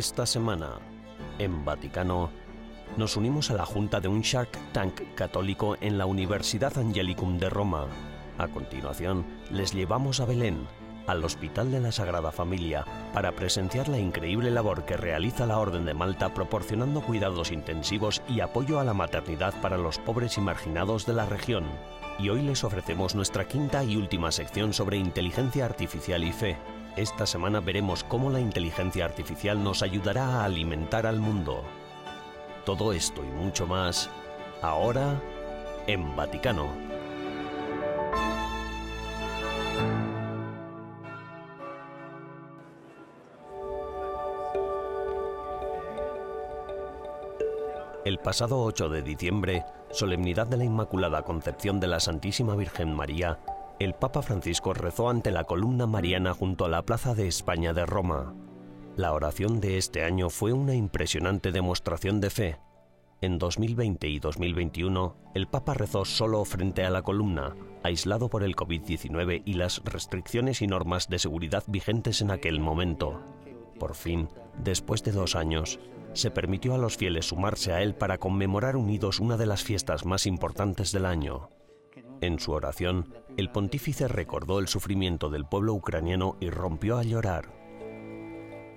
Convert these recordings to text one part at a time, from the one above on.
Esta semana, en Vaticano, nos unimos a la junta de un Shark Tank católico en la Universidad Angelicum de Roma. A continuación, les llevamos a Belén, al Hospital de la Sagrada Familia, para presenciar la increíble labor que realiza la Orden de Malta proporcionando cuidados intensivos y apoyo a la maternidad para los pobres y marginados de la región. Y hoy les ofrecemos nuestra quinta y última sección sobre inteligencia artificial y fe. Esta semana veremos cómo la inteligencia artificial nos ayudará a alimentar al mundo. Todo esto y mucho más, ahora en Vaticano. El pasado 8 de diciembre, solemnidad de la Inmaculada Concepción de la Santísima Virgen María, el Papa Francisco rezó ante la columna mariana junto a la Plaza de España de Roma. La oración de este año fue una impresionante demostración de fe. En 2020 y 2021, el Papa rezó solo frente a la columna, aislado por el COVID-19 y las restricciones y normas de seguridad vigentes en aquel momento. Por fin, después de dos años, se permitió a los fieles sumarse a él para conmemorar unidos una de las fiestas más importantes del año. En su oración, el pontífice recordó el sufrimiento del pueblo ucraniano y rompió a llorar.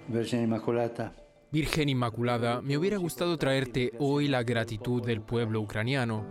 Virgen Inmaculada. Virgen Inmaculada, me hubiera gustado traerte hoy la gratitud del pueblo ucraniano.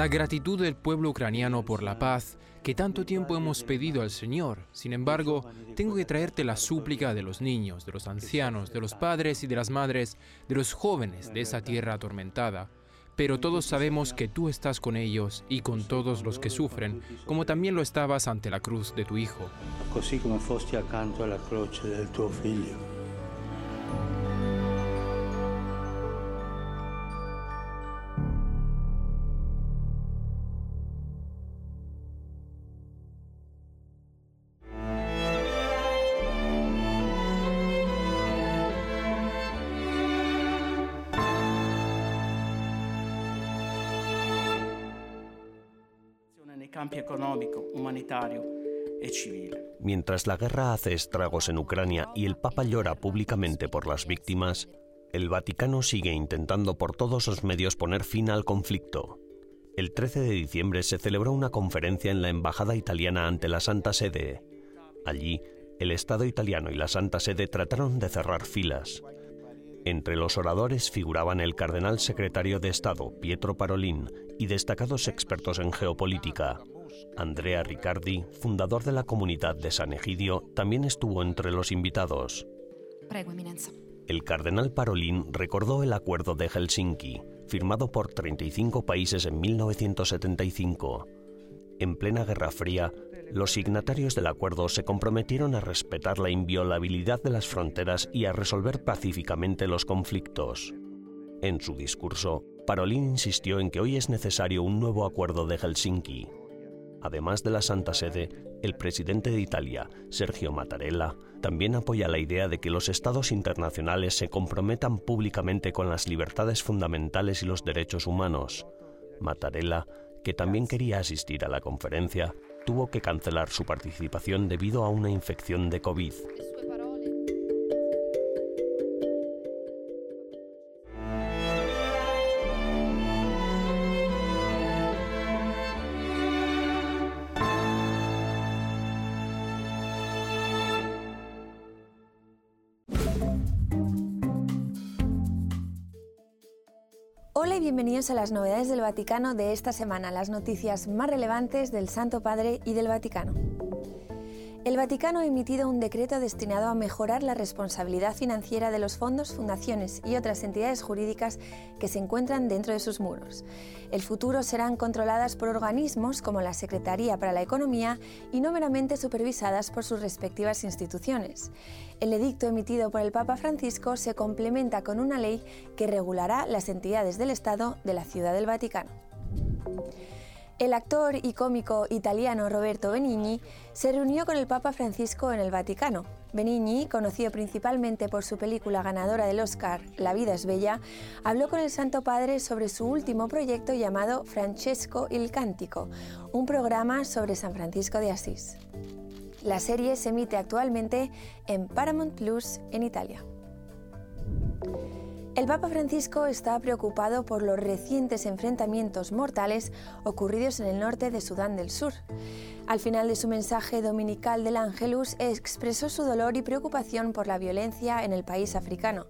La gratitud del pueblo ucraniano por la paz que tanto tiempo hemos pedido al Señor. Sin embargo, tengo que traerte la súplica de los niños, de los ancianos, de los padres y de las madres, de los jóvenes de esa tierra atormentada. Pero todos sabemos que tú estás con ellos y con todos los que sufren, como también lo estabas ante la cruz de tu Hijo. Così alla croce del tuo figlio. Económico, humanitario e civile. Mientras la guerra hace estragos en Ucrania y el Papa llora públicamente por las víctimas, el Vaticano sigue intentando por todos los medios poner fin al conflicto. El 13 de diciembre se celebró una conferencia en la Embajada italiana ante la Santa Sede. Allí, el Estado italiano y la Santa Sede trataron de cerrar filas. Entre los oradores figuraban el cardenal secretario de Estado, Pietro Parolin, y destacados expertos en geopolítica. Andrea Riccardi, fundador de la comunidad de San Egidio, también estuvo entre los invitados. El cardenal Parolin recordó el acuerdo de Helsinki, firmado por 35 países en 1975. En plena Guerra Fría, los signatarios del acuerdo se comprometieron a respetar la inviolabilidad de las fronteras y a resolver pacíficamente los conflictos. En su discurso, Parolin insistió en que hoy es necesario un nuevo acuerdo de Helsinki. Además de la Santa Sede, el presidente de Italia, Sergio Mattarella, también apoya la idea de que los estados internacionales se comprometan públicamente con las libertades fundamentales y los derechos humanos. Mattarella, que también quería asistir a la conferencia, tuvo que cancelar su participación debido a una infección de COVID. Bienvenidos a las novedades del Vaticano de esta semana, las noticias más relevantes del Santo Padre y del Vaticano. El Vaticano ha emitido un decreto destinado a mejorar la responsabilidad financiera de los fondos, fundaciones y otras entidades jurídicas que se encuentran dentro de sus muros. El futuro serán controladas por organismos como la Secretaría para la Economía y no meramente supervisadas por sus respectivas instituciones. El edicto emitido por el Papa Francisco se complementa con una ley que regulará las entidades del Estado de la Ciudad del Vaticano. El actor y cómico italiano Roberto Benigni se reunió con el Papa Francisco en el Vaticano. Benigni, conocido principalmente por su película ganadora del Oscar La vida es bella, habló con el Santo Padre sobre su último proyecto llamado Francesco il Cantico, un programa sobre San Francisco de Asís. La serie se emite actualmente en Paramount Plus en Italia. El Papa Francisco está preocupado por los recientes enfrentamientos mortales ocurridos en el norte de Sudán del Sur. Al final de su mensaje dominical del Ángelus expresó su dolor y preocupación por la violencia en el país africano.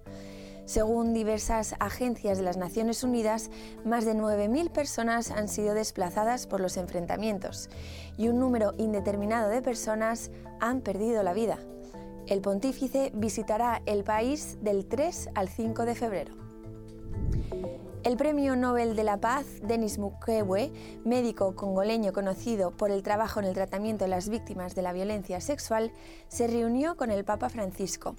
Según diversas agencias de las Naciones Unidas, más de 9.000 personas han sido desplazadas por los enfrentamientos y un número indeterminado de personas han perdido la vida. El pontífice visitará el país del 3 al 5 de febrero. El Premio Nobel de la Paz, Denis Mukwege, médico congoleño conocido por el trabajo en el tratamiento de las víctimas de la violencia sexual, se reunió con el Papa Francisco.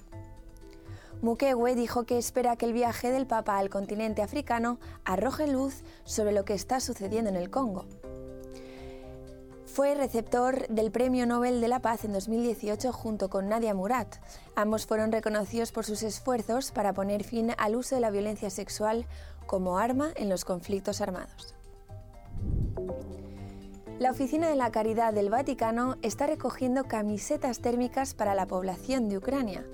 Mukwege dijo que espera que el viaje del Papa al continente africano arroje luz sobre lo que está sucediendo en el Congo. Fue receptor del Premio Nobel de la Paz en 2018 junto con Nadia Murad. Ambos fueron reconocidos por sus esfuerzos para poner fin al uso de la violencia sexual como arma en los conflictos armados. La Oficina de la Caridad del Vaticano está recogiendo camisetas térmicas para la población de Ucrania,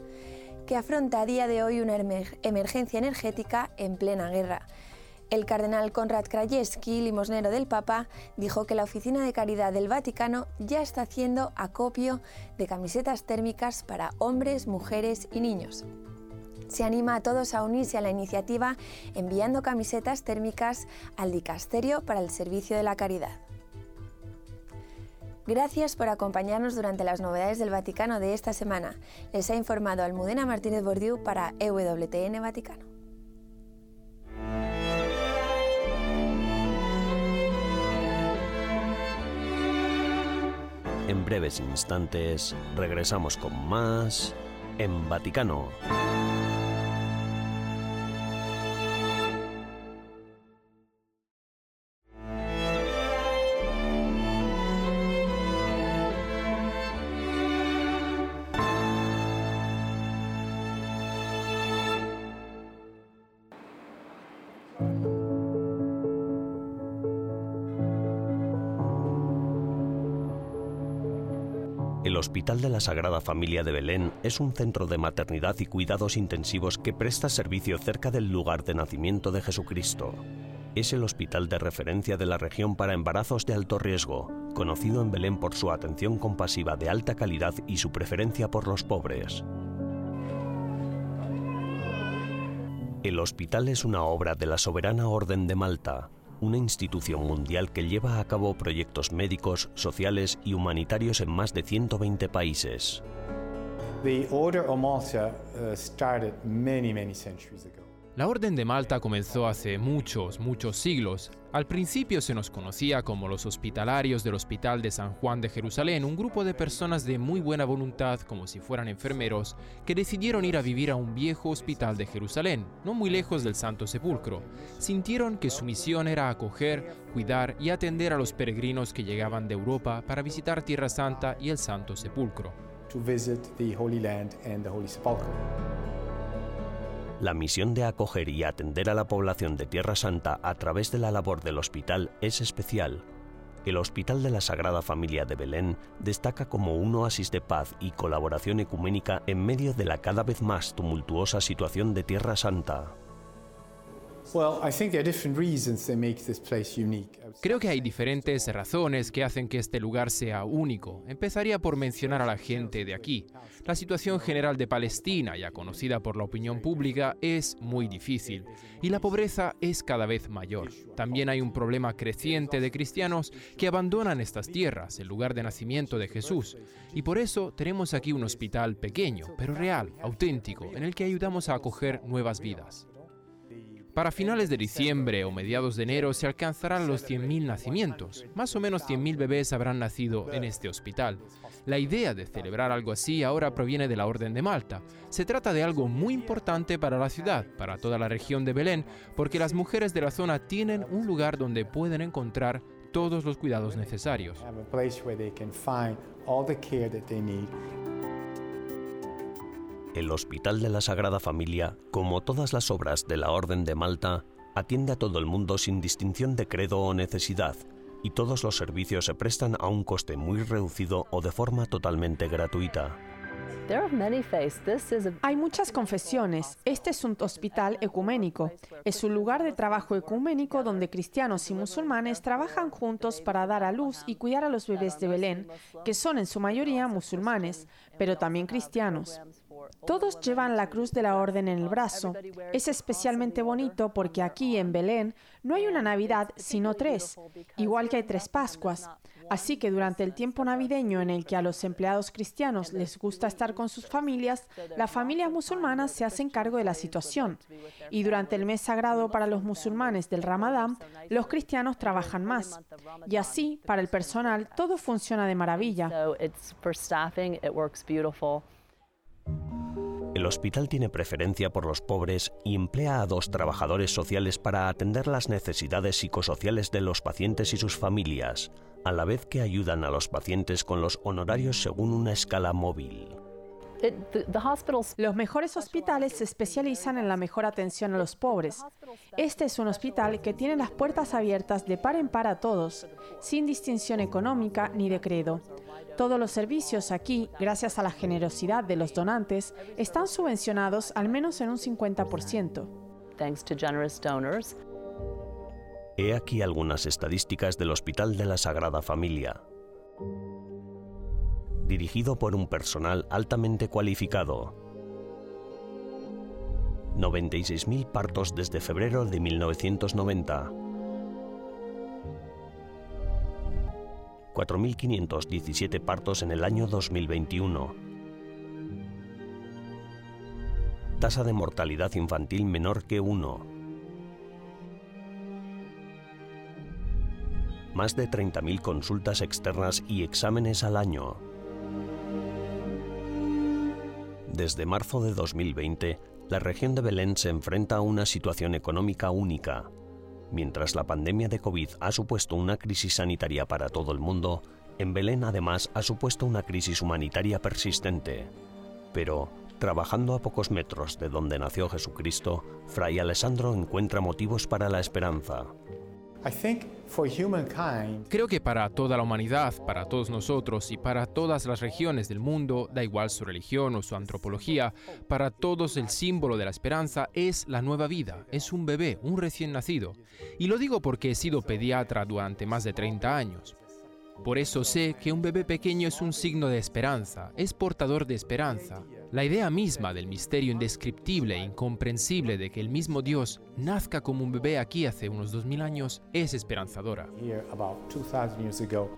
que afronta a día de hoy una emergencia energética en plena guerra el cardenal Konrad Krajewski, limosnero del Papa, dijo que la Oficina de Caridad del Vaticano ya está haciendo acopio de camisetas térmicas para hombres, mujeres y niños. Se anima a todos a unirse a la iniciativa enviando camisetas térmicas al Dicasterio para el Servicio de la Caridad. Gracias por acompañarnos durante las novedades del Vaticano de esta semana. Les ha informado Almudena Martínez Bordiú para EWTN Vaticano. En breves instantes regresamos con más en Vaticano. Hospital de la Sagrada Familia de Belén es un centro de maternidad y cuidados intensivos que presta servicio cerca del lugar de nacimiento de Jesucristo. Es el hospital de referencia de la región para embarazos de alto riesgo, conocido en Belén por su atención compasiva de alta calidad y su preferencia por los pobres. El hospital es una obra de la Soberana Orden de Malta, una institución mundial que lleva a cabo proyectos médicos, sociales y humanitarios en más de 120 países. The Order Malta uh, started many, many centuries ago. La Orden de Malta comenzó hace muchos, muchos siglos. Al principio se nos conocía como los hospitalarios del Hospital de San Juan de Jerusalén, un grupo de personas de muy buena voluntad, como si fueran enfermeros, que decidieron ir a vivir a un viejo hospital de Jerusalén, no muy lejos del Santo Sepulcro. Sintieron que su misión era acoger, cuidar y atender a los peregrinos que llegaban de Europa para visitar Tierra Santa y el Santo Sepulcro. Sepulchre. La misión de acoger y atender a la población de Tierra Santa a través de la labor del hospital es especial. El Hospital de la Sagrada Familia de Belén destaca como un oasis de paz y colaboración ecuménica en medio de la cada vez más tumultuosa situación de Tierra Santa. Creo que hay diferentes razones que hacen que este lugar sea único. Empezaría por mencionar a la gente de aquí. La situación general de Palestina, ya conocida por la opinión pública, es muy difícil y la pobreza es cada vez mayor. También hay un problema creciente de cristianos que abandonan estas tierras, el lugar de nacimiento de Jesús. Y por eso tenemos aquí un hospital pequeño, pero real, auténtico, en el que ayudamos a acoger nuevas vidas. Para finales de diciembre o mediados de enero se alcanzarán los 100.000 nacimientos. Más o menos 100.000 bebés habrán nacido en este hospital. La idea de celebrar algo así ahora proviene de la Orden de Malta. Se trata de algo muy importante para la ciudad, para toda la región de Belén, porque las mujeres de la zona tienen un lugar donde pueden encontrar todos los cuidados necesarios. El Hospital de la Sagrada Familia, como todas las obras de la Orden de Malta, atiende a todo el mundo sin distinción de credo o necesidad, y todos los servicios se prestan a un coste muy reducido o de forma totalmente gratuita. Hay muchas confesiones. Este es un hospital ecuménico. Es un lugar de trabajo ecuménico donde cristianos y musulmanes trabajan juntos para dar a luz y cuidar a los bebés de Belén, que son en su mayoría musulmanes, pero también cristianos. Todos llevan la cruz de la orden en el brazo. Es especialmente bonito porque aquí en Belén no hay una Navidad, sino tres, igual que hay tres Pascuas. Así que durante el tiempo navideño en el que a los empleados cristianos les gusta estar con sus familias, las familias musulmanas se hacen cargo de la situación. Y durante el mes sagrado para los musulmanes del Ramadán, los cristianos trabajan más. Y así, para el personal, todo funciona de maravilla. El hospital tiene preferencia por los pobres y emplea a dos trabajadores sociales para atender las necesidades psicosociales de los pacientes y sus familias, a la vez que ayudan a los pacientes con los honorarios según una escala móvil. Los mejores hospitales se especializan en la mejor atención a los pobres. Este es un hospital que tiene las puertas abiertas de par en par a todos, sin distinción económica ni de credo. Todos los servicios aquí, gracias a la generosidad de los donantes, están subvencionados al menos en un 50%. He aquí algunas estadísticas del Hospital de la Sagrada Familia. Dirigido por un personal altamente cualificado. 96.000 partos desde febrero de 1990. 4.517 partos en el año 2021. Tasa de mortalidad infantil menor que 1. Más de 30.000 consultas externas y exámenes al año. Desde marzo de 2020, la región de Belén se enfrenta a una situación económica única. Mientras la pandemia de COVID ha supuesto una crisis sanitaria para todo el mundo, en Belén además ha supuesto una crisis humanitaria persistente. Pero, trabajando a pocos metros de donde nació Jesucristo, Fray Alessandro encuentra motivos para la esperanza. Creo que para toda la humanidad, para todos nosotros y para todas las regiones del mundo, da igual su religión o su antropología, para todos el símbolo de la esperanza es la nueva vida, es un bebé, un recién nacido. Y lo digo porque he sido pediatra durante más de 30 años. Por eso sé que un bebé pequeño es un signo de esperanza, es portador de esperanza. La idea misma del misterio indescriptible e incomprensible de que el mismo Dios nazca como un bebé aquí hace unos 2000 años es esperanzadora. here about 2,000 years ago,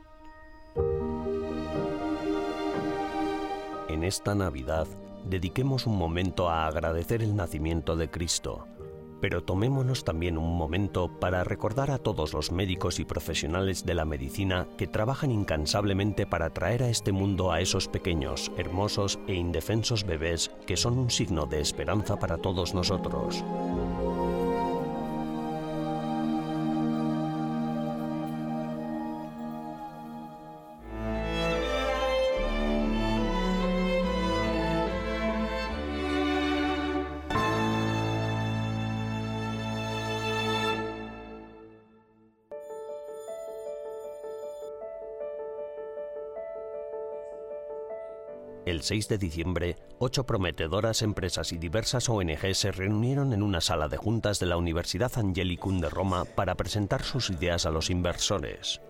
En esta Navidad, dediquemos un momento a agradecer el nacimiento de Cristo, pero tomémonos también un momento para recordar a todos los médicos y profesionales de la medicina que trabajan incansablemente para traer a este mundo a esos pequeños, hermosos e indefensos bebés que son un signo de esperanza para todos nosotros. El 6 de diciembre, ocho prometedoras empresas y diversas ONG se reunieron en una sala de juntas de la Universidad Angelicum de Roma para presentar sus ideas a los inversores.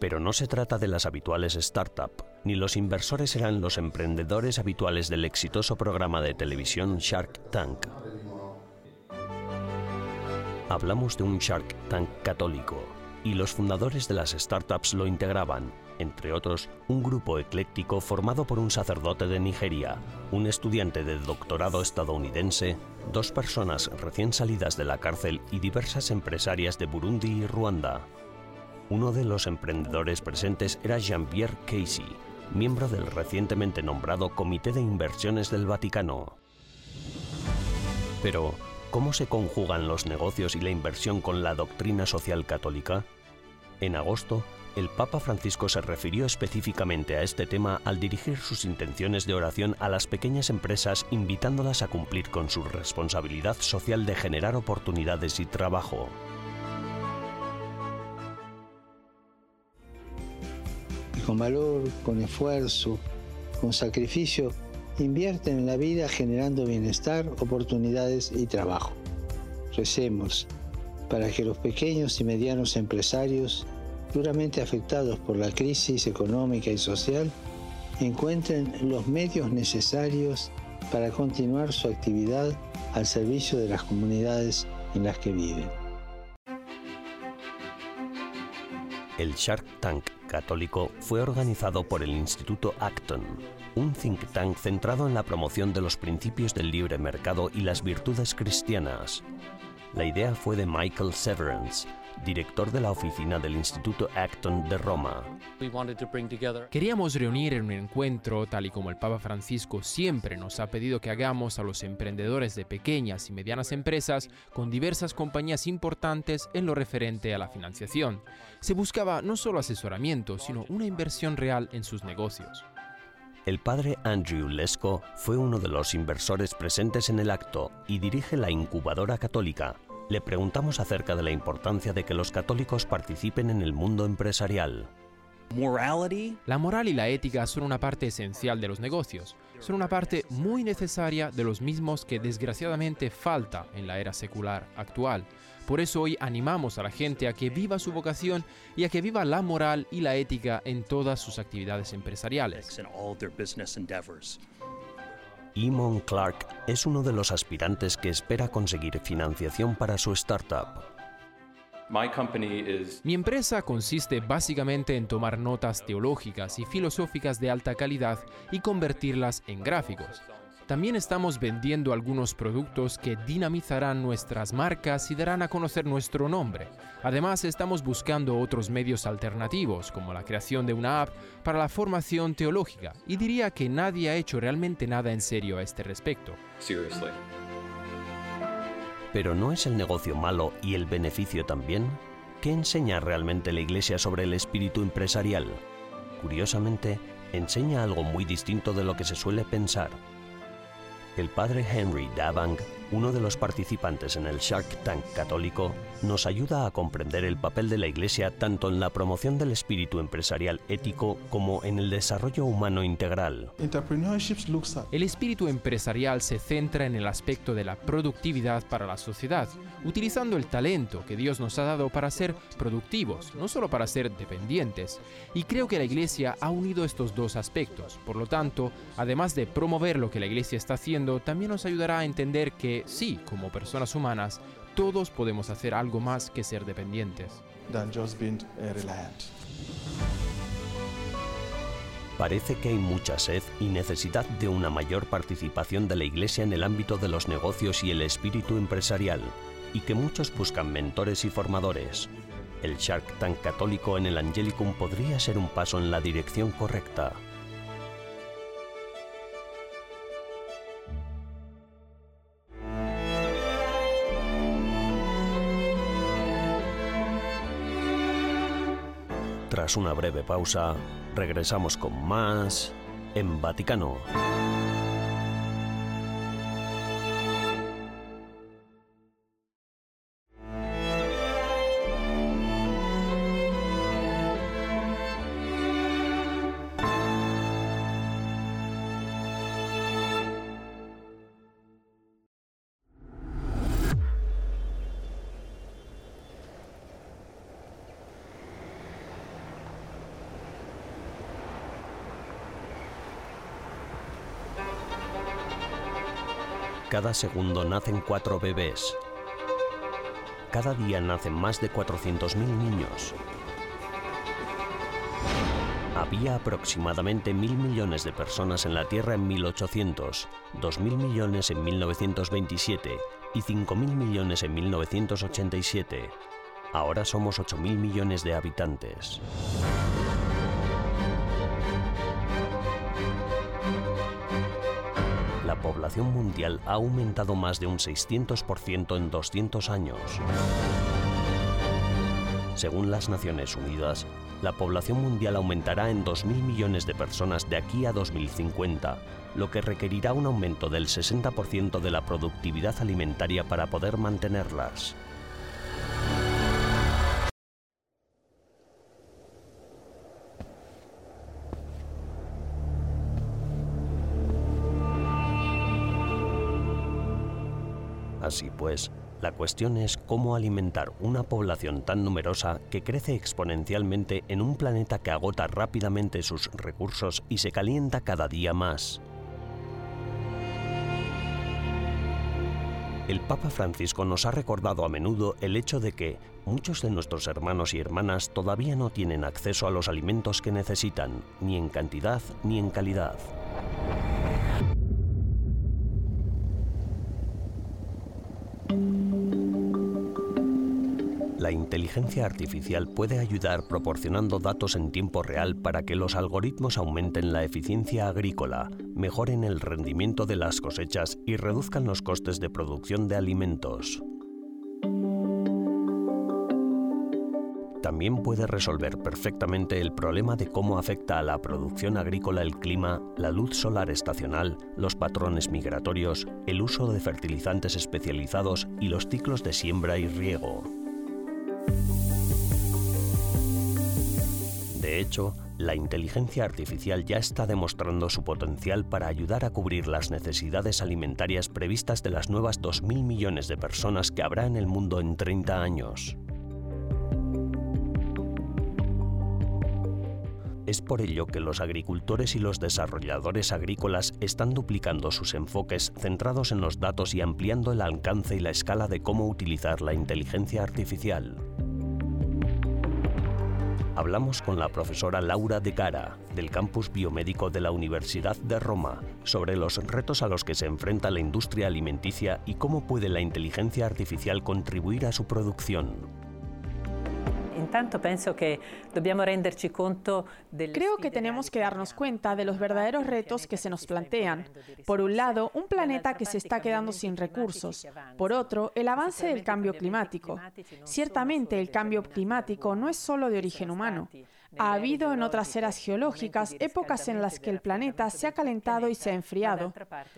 Pero no se trata de las habituales startups, ni los inversores eran los emprendedores habituales del exitoso programa de televisión Shark Tank. Hablamos de un Shark Tank católico, y los fundadores de las startups lo integraban, entre otros, un grupo ecléctico formado por un sacerdote de Nigeria, un estudiante de doctorado estadounidense, dos personas recién salidas de la cárcel y diversas empresarias de Burundi y Ruanda. Uno de los emprendedores presentes era Jean-Pierre Casey, miembro del recientemente nombrado Comité de Inversiones del Vaticano. Pero, ¿cómo se conjugan los negocios y la inversión con la doctrina social católica? En agosto, el Papa Francisco se refirió específicamente a este tema al dirigir sus intenciones de oración a las pequeñas empresas invitándolas a cumplir con su responsabilidad social de generar oportunidades y trabajo. con valor, con esfuerzo, con sacrificio, invierten en la vida generando bienestar, oportunidades y trabajo. Recemos para que los pequeños y medianos empresarios duramente afectados por la crisis económica y social encuentren los medios necesarios para continuar su actividad al servicio de las comunidades en las que viven. El Shark Tank católico fue organizado por el Instituto Acton, un think tank centrado en la promoción de los principios del libre mercado y las virtudes cristianas. La idea fue de Michael Severance, director de la oficina del Instituto Acton de Roma. Queríamos reunir en un encuentro, tal y como el Papa Francisco siempre nos ha pedido que hagamos a los emprendedores de pequeñas y medianas empresas con diversas compañías importantes en lo referente a la financiación. Se buscaba no solo asesoramiento, sino una inversión real en sus negocios. El padre Andrew Lesko fue uno de los inversores presentes en el acto y dirige la incubadora católica, le preguntamos acerca de la importancia de que los católicos participen en el mundo empresarial. La moral y la ética son una parte esencial de los negocios. Son una parte muy necesaria de los mismos que desgraciadamente falta en la era secular actual. Por eso hoy animamos a la gente a que viva su vocación y a que viva la moral y la ética en todas sus actividades empresariales. Eamon Clark es uno de los aspirantes que espera conseguir financiación para su startup. Mi empresa consiste básicamente en tomar notas teológicas y filosóficas de alta calidad y convertirlas en gráficos. También estamos vendiendo algunos productos que dinamizarán nuestras marcas y darán a conocer nuestro nombre. Además, estamos buscando otros medios alternativos, como la creación de una app para la formación teológica, y diría que nadie ha hecho realmente nada en serio a este respecto. Pero ¿no es el negocio malo y el beneficio también? ¿Qué enseña realmente la Iglesia sobre el espíritu empresarial? Curiosamente, enseña algo muy distinto de lo que se suele pensar. El padre Henry Davang, uno de los participantes en el Shark Tank católico, nos ayuda a comprender el papel de la Iglesia tanto en la promoción del espíritu empresarial ético como en el desarrollo humano integral. El espíritu empresarial se centra en el aspecto de la productividad para la sociedad, utilizando el talento que Dios nos ha dado para ser productivos, no solo para ser dependientes. Y creo que la Iglesia ha unido estos dos aspectos. Por lo tanto, además de promover lo que la Iglesia está haciendo, también nos ayudará a entender que sí, como personas humanas, todos podemos hacer algo más que ser dependientes. Parece que hay mucha sed y necesidad de una mayor participación de la Iglesia en el ámbito de los negocios y el espíritu empresarial, y que muchos buscan mentores y formadores. El Shark Tank católico en el Angelicum podría ser un paso en la dirección correcta. Tras una breve pausa, regresamos con más en Vaticano. Cada segundo nacen cuatro bebés. Cada día nacen más de 400.000 niños. Había aproximadamente mil millones de personas en la Tierra en 1800, 2.000 millones en 1927 y 5.000 millones en 1987. Ahora somos 8.000 millones de habitantes. Población mundial ha aumentado más de un 600% en 200 años. Según las Naciones Unidas, la población mundial aumentará en 2.000 millones de personas de aquí a 2050, lo que requerirá un aumento del 60% de la productividad alimentaria para poder mantenerlas. Así pues, la cuestión es cómo alimentar una población tan numerosa que crece exponencialmente en un planeta que agota rápidamente sus recursos y se calienta cada día más. El Papa Francisco nos ha recordado a menudo el hecho de que muchos de nuestros hermanos y hermanas todavía no tienen acceso a los alimentos que necesitan, ni en cantidad ni en calidad. Inteligencia artificial puede ayudar proporcionando datos en tiempo real para que los algoritmos aumenten la eficiencia agrícola, mejoren el rendimiento de las cosechas y reduzcan los costes de producción de alimentos. También puede resolver perfectamente el problema de cómo afecta a la producción agrícola el clima, la luz solar estacional, los patrones migratorios, el uso de fertilizantes especializados y los ciclos de siembra y riego. De hecho, la inteligencia artificial ya está demostrando su potencial para ayudar a cubrir las necesidades alimentarias previstas de las nuevas 2.000 millones de personas que habrá en el mundo en 30 años. Es por ello que los agricultores y los desarrolladores agrícolas están duplicando sus enfoques centrados en los datos y ampliando el alcance y la escala de cómo utilizar la inteligencia artificial. Hablamos con la profesora Laura De Cara, del campus biomédico de la Universidad de Roma, sobre los retos a los que se enfrenta la industria alimenticia y cómo puede la inteligencia artificial contribuir a su producción. Creo que tenemos que darnos cuenta de los verdaderos retos que se nos plantean. Por un lado, un planeta que se está quedando sin recursos. Por otro, el avance del cambio climático. Ciertamente, el cambio climático no es solo de origen humano. Ha habido en otras eras geológicas épocas en las que el planeta se ha calentado y se ha enfriado.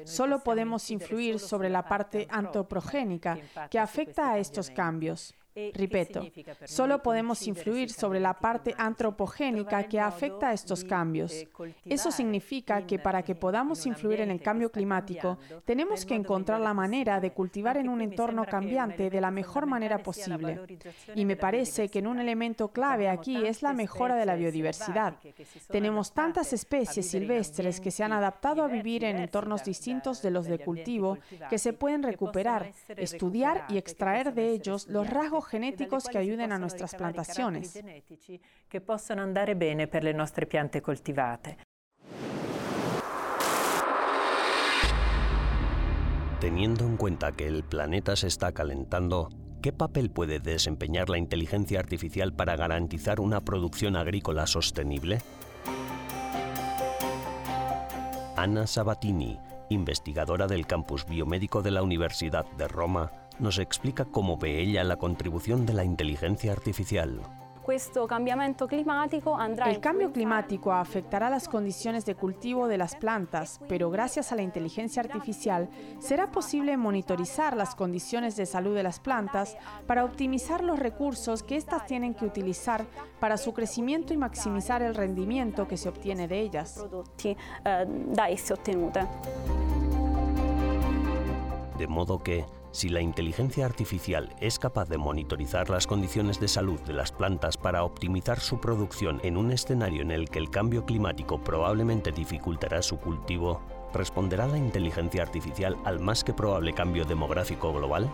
Solo podemos influir sobre la parte antropogénica que afecta a estos cambios. Ripeto, solo podemos influir sobre la parte antropogénica que afecta a estos cambios. Eso significa que para que podamos influir en el cambio climático, tenemos que encontrar la manera de cultivar en un entorno cambiante de la mejor manera posible. Y me parece que un elemento clave aquí es la mejora de la biodiversidad. Tenemos tantas especies silvestres que se han adaptado a vivir en entornos distintos de los de cultivo que se pueden recuperar, estudiar y extraer de ellos los rasgos genéticos que ayuden a nuestras plantaciones. Que possono andare bene per le nostre piante coltivate. Teniendo en cuenta que el planeta se está calentando, ¿qué papel puede desempeñar la inteligencia artificial para garantizar una producción agrícola sostenible? Ana Sabatini, investigadora del campus biomédico de la Universidad de Roma, nos explica cómo ve ella la contribución de la inteligencia artificial. El cambio climático afectará las condiciones de cultivo de las plantas, pero gracias a la inteligencia artificial será posible monitorizar las condiciones de salud de las plantas para optimizar los recursos que éstas tienen que utilizar para su crecimiento y maximizar el rendimiento que se obtiene de ellas. De modo que, si la inteligencia artificial es capaz de monitorizar las condiciones de salud de las plantas para optimizar su producción en un escenario en el que el cambio climático probablemente dificultará su cultivo, ¿Responderá la inteligencia artificial al más que probable cambio demográfico global?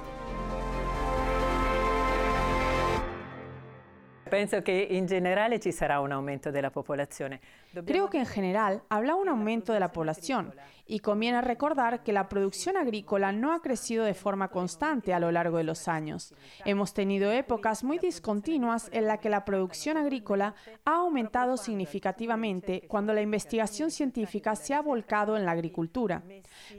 Creo que en general habrá un aumento de la población y conviene recordar que la producción agrícola no ha crecido de forma constante a lo largo de los años. Hemos tenido épocas muy discontinuas en las que la producción agrícola ha aumentado significativamente cuando la investigación científica se ha volcado en la agricultura.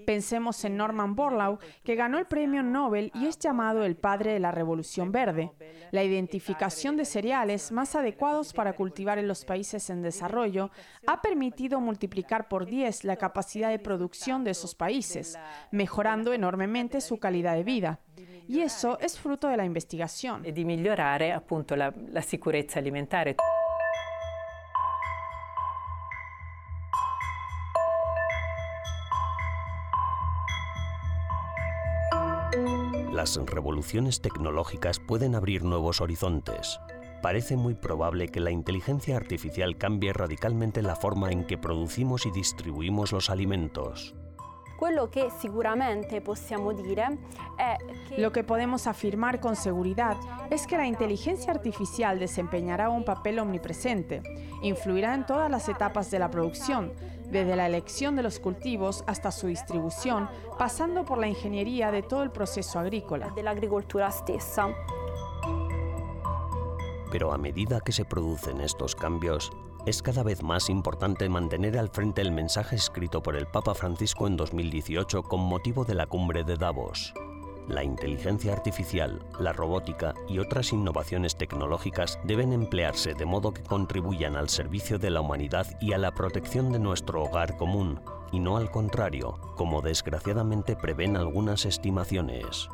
Pensemos en Norman Borlaug, que ganó el premio Nobel y es llamado el padre de la Revolución Verde. La identificación de cereales más adecuados para cultivar en los países en desarrollo ha permitido multiplicar por 10 la capacidad de producción de esos países, mejorando enormemente su calidad de vida. Y eso es fruto de la investigación. E di migliorare appunto la, la sicurezza alimentare. Las revoluciones tecnológicas pueden abrir nuevos horizontes, parece muy probable que la inteligencia artificial cambie radicalmente la forma en que producimos y distribuimos los alimentos. Lo que seguramente Lo que podemos afirmar con seguridad es que la inteligencia artificial desempeñará un papel omnipresente, influirá en todas las etapas de la producción, desde la elección de los cultivos hasta su distribución, pasando por la ingeniería de todo el proceso agrícola. De la agricultura stessa. Pero a medida que se producen estos cambios, es cada vez más importante mantener al frente el mensaje escrito por el Papa Francisco en 2018 con motivo de la cumbre de Davos. La inteligencia artificial, la robótica y otras innovaciones tecnológicas deben emplearse de modo que contribuyan al servicio de la humanidad y a la protección de nuestro hogar común, y no al contrario, como desgraciadamente prevén algunas estimaciones.